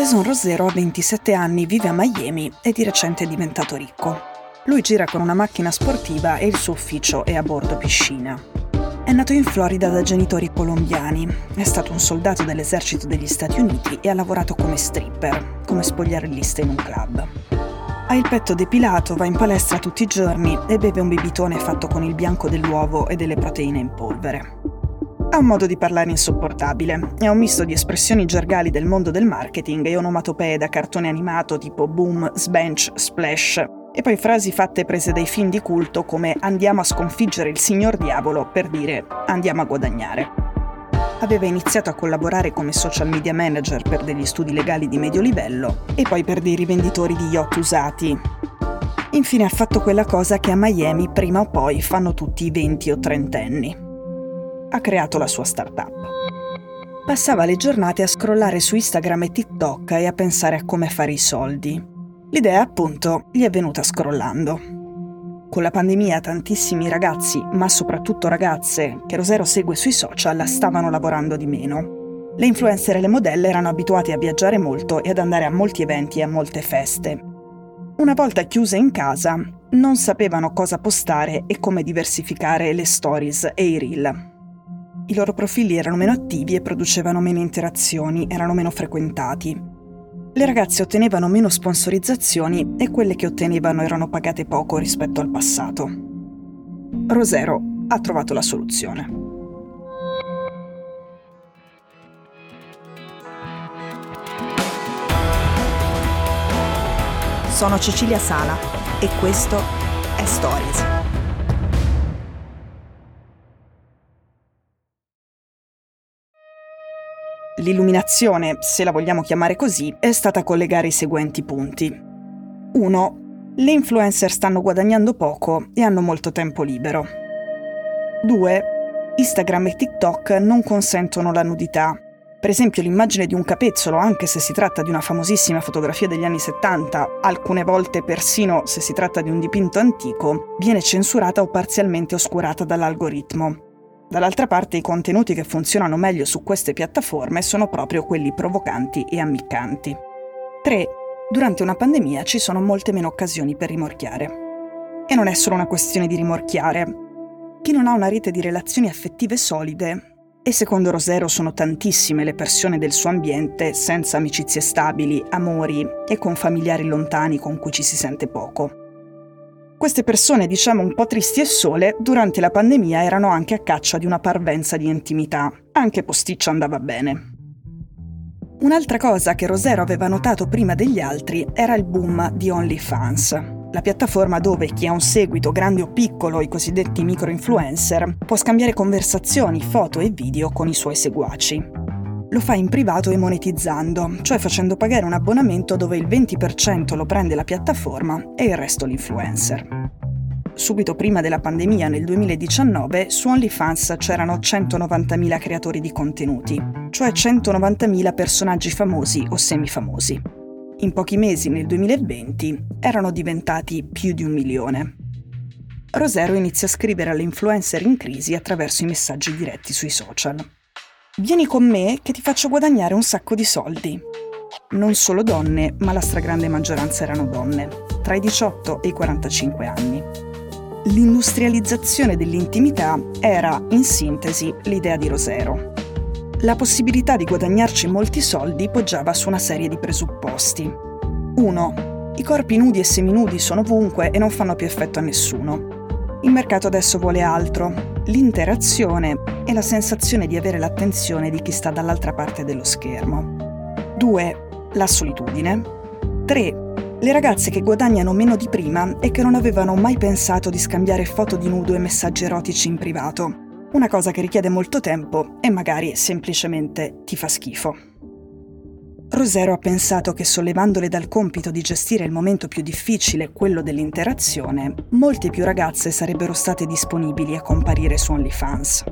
Jason Rosero ha 27 anni, vive a Miami e di recente è diventato ricco. Lui gira con una macchina sportiva e il suo ufficio è a bordo piscina. È nato in Florida da genitori colombiani, è stato un soldato dell'esercito degli Stati Uniti e ha lavorato come stripper, come spogliarellista in un club. Ha il petto depilato, va in palestra tutti i giorni e beve un bibitone fatto con il bianco dell'uovo e delle proteine in polvere. Ha un modo di parlare insopportabile, è un misto di espressioni gergali del mondo del marketing e onomatopee da cartone animato tipo boom, sbench, splash, e poi frasi fatte prese dai film di culto come andiamo a sconfiggere il signor diavolo per dire andiamo a guadagnare. Aveva iniziato a collaborare come social media manager per degli studi legali di medio livello e poi per dei rivenditori di yacht usati. Infine ha fatto quella cosa che a Miami prima o poi fanno tutti i 20 o 30 anni. Ha creato la sua startup. Passava le giornate a scrollare su Instagram e TikTok e a pensare a come fare i soldi. L'idea, appunto, gli è venuta scrollando. Con la pandemia tantissimi ragazzi, ma soprattutto ragazze, che Rosero segue sui social, stavano lavorando di meno. Le influencer e le modelle erano abituate a viaggiare molto e ad andare a molti eventi e a molte feste. Una volta chiuse in casa, non sapevano cosa postare e come diversificare le stories e i reel. I loro profili erano meno attivi e producevano meno interazioni, erano meno frequentati. Le ragazze ottenevano meno sponsorizzazioni e quelle che ottenevano erano pagate poco rispetto al passato. Rosero ha trovato la soluzione. Sono Cecilia Sala e questo è Stories. L'illuminazione, se la vogliamo chiamare così, è stata collegare i seguenti punti. 1. Le influencer stanno guadagnando poco e hanno molto tempo libero. 2. Instagram e TikTok non consentono la nudità. Per esempio l'immagine di un capezzolo, anche se si tratta di una famosissima fotografia degli anni 70, alcune volte persino se si tratta di un dipinto antico, viene censurata o parzialmente oscurata dall'algoritmo. Dall'altra parte i contenuti che funzionano meglio su queste piattaforme sono proprio quelli provocanti e ammiccanti. 3. Durante una pandemia ci sono molte meno occasioni per rimorchiare. E non è solo una questione di rimorchiare. Chi non ha una rete di relazioni affettive solide, e secondo Rosero sono tantissime le persone del suo ambiente senza amicizie stabili, amori e con familiari lontani con cui ci si sente poco. Queste persone, diciamo un po' tristi e sole, durante la pandemia erano anche a caccia di una parvenza di intimità. Anche posticcio andava bene. Un'altra cosa che Rosero aveva notato prima degli altri era il boom di OnlyFans, la piattaforma dove chi ha un seguito grande o piccolo, i cosiddetti micro-influencer, può scambiare conversazioni, foto e video con i suoi seguaci. Lo fa in privato e monetizzando, cioè facendo pagare un abbonamento dove il 20% lo prende la piattaforma e il resto l'influencer. Subito prima della pandemia, nel 2019, su OnlyFans c'erano 190.000 creatori di contenuti, cioè 190.000 personaggi famosi o semifamosi. In pochi mesi, nel 2020, erano diventati più di un milione. Rosero inizia a scrivere alle influencer in crisi attraverso i messaggi diretti sui social. Vieni con me che ti faccio guadagnare un sacco di soldi. Non solo donne, ma la stragrande maggioranza erano donne, tra i 18 e i 45 anni. L'industrializzazione dell'intimità era, in sintesi, l'idea di Rosero. La possibilità di guadagnarci molti soldi poggiava su una serie di presupposti. 1. I corpi nudi e seminudi sono ovunque e non fanno più effetto a nessuno. Il mercato adesso vuole altro, l'interazione e la sensazione di avere l'attenzione di chi sta dall'altra parte dello schermo. 2. La solitudine. 3. Le ragazze che guadagnano meno di prima e che non avevano mai pensato di scambiare foto di nudo e messaggi erotici in privato. Una cosa che richiede molto tempo e magari semplicemente ti fa schifo. Rosero ha pensato che sollevandole dal compito di gestire il momento più difficile, quello dell'interazione, molte più ragazze sarebbero state disponibili a comparire su OnlyFans.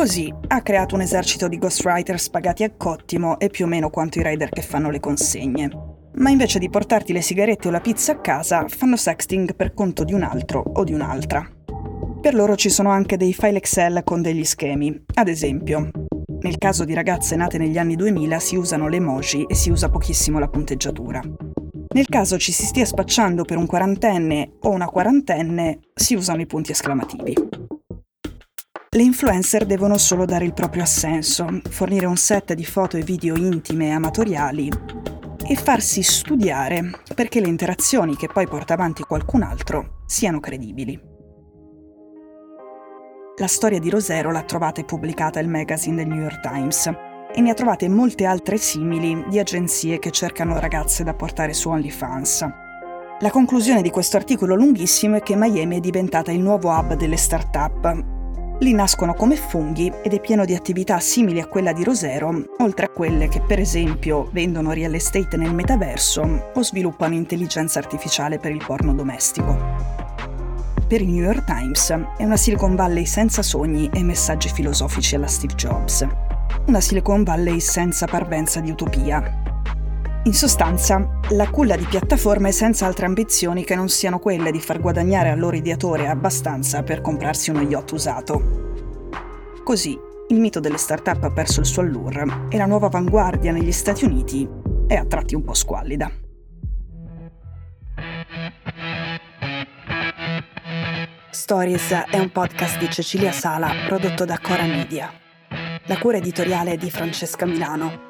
Così ha creato un esercito di ghostwriters pagati a cottimo e più o meno quanto i rider che fanno le consegne. Ma invece di portarti le sigarette o la pizza a casa, fanno sexting per conto di un altro o di un'altra. Per loro ci sono anche dei file Excel con degli schemi. Ad esempio, Nel caso di ragazze nate negli anni 2000 si usano le emoji e si usa pochissimo la punteggiatura. Nel caso ci si stia spacciando per un quarantenne o una quarantenne, si usano i punti esclamativi. Le influencer devono solo dare il proprio assenso, fornire un set di foto e video intime e amatoriali e farsi studiare perché le interazioni che poi porta avanti qualcun altro siano credibili. La storia di Rosero l'ha trovata e pubblicata il magazine del New York Times e ne ha trovate molte altre simili di agenzie che cercano ragazze da portare su OnlyFans. La conclusione di questo articolo lunghissimo è che Miami è diventata il nuovo hub delle start-up Lì nascono come funghi ed è pieno di attività simili a quella di Rosero, oltre a quelle che per esempio vendono real estate nel metaverso o sviluppano intelligenza artificiale per il porno domestico. Per il New York Times è una Silicon Valley senza sogni e messaggi filosofici alla Steve Jobs. Una Silicon Valley senza parvenza di utopia, in sostanza, la culla di piattaforma è senza altre ambizioni che non siano quelle di far guadagnare al loro ideatore abbastanza per comprarsi uno yacht usato. Così, il mito delle start-up ha perso il suo allure e la nuova avanguardia negli Stati Uniti è a tratti un po' squallida. Stories è un podcast di Cecilia Sala prodotto da Cora Media. La cura editoriale è di Francesca Milano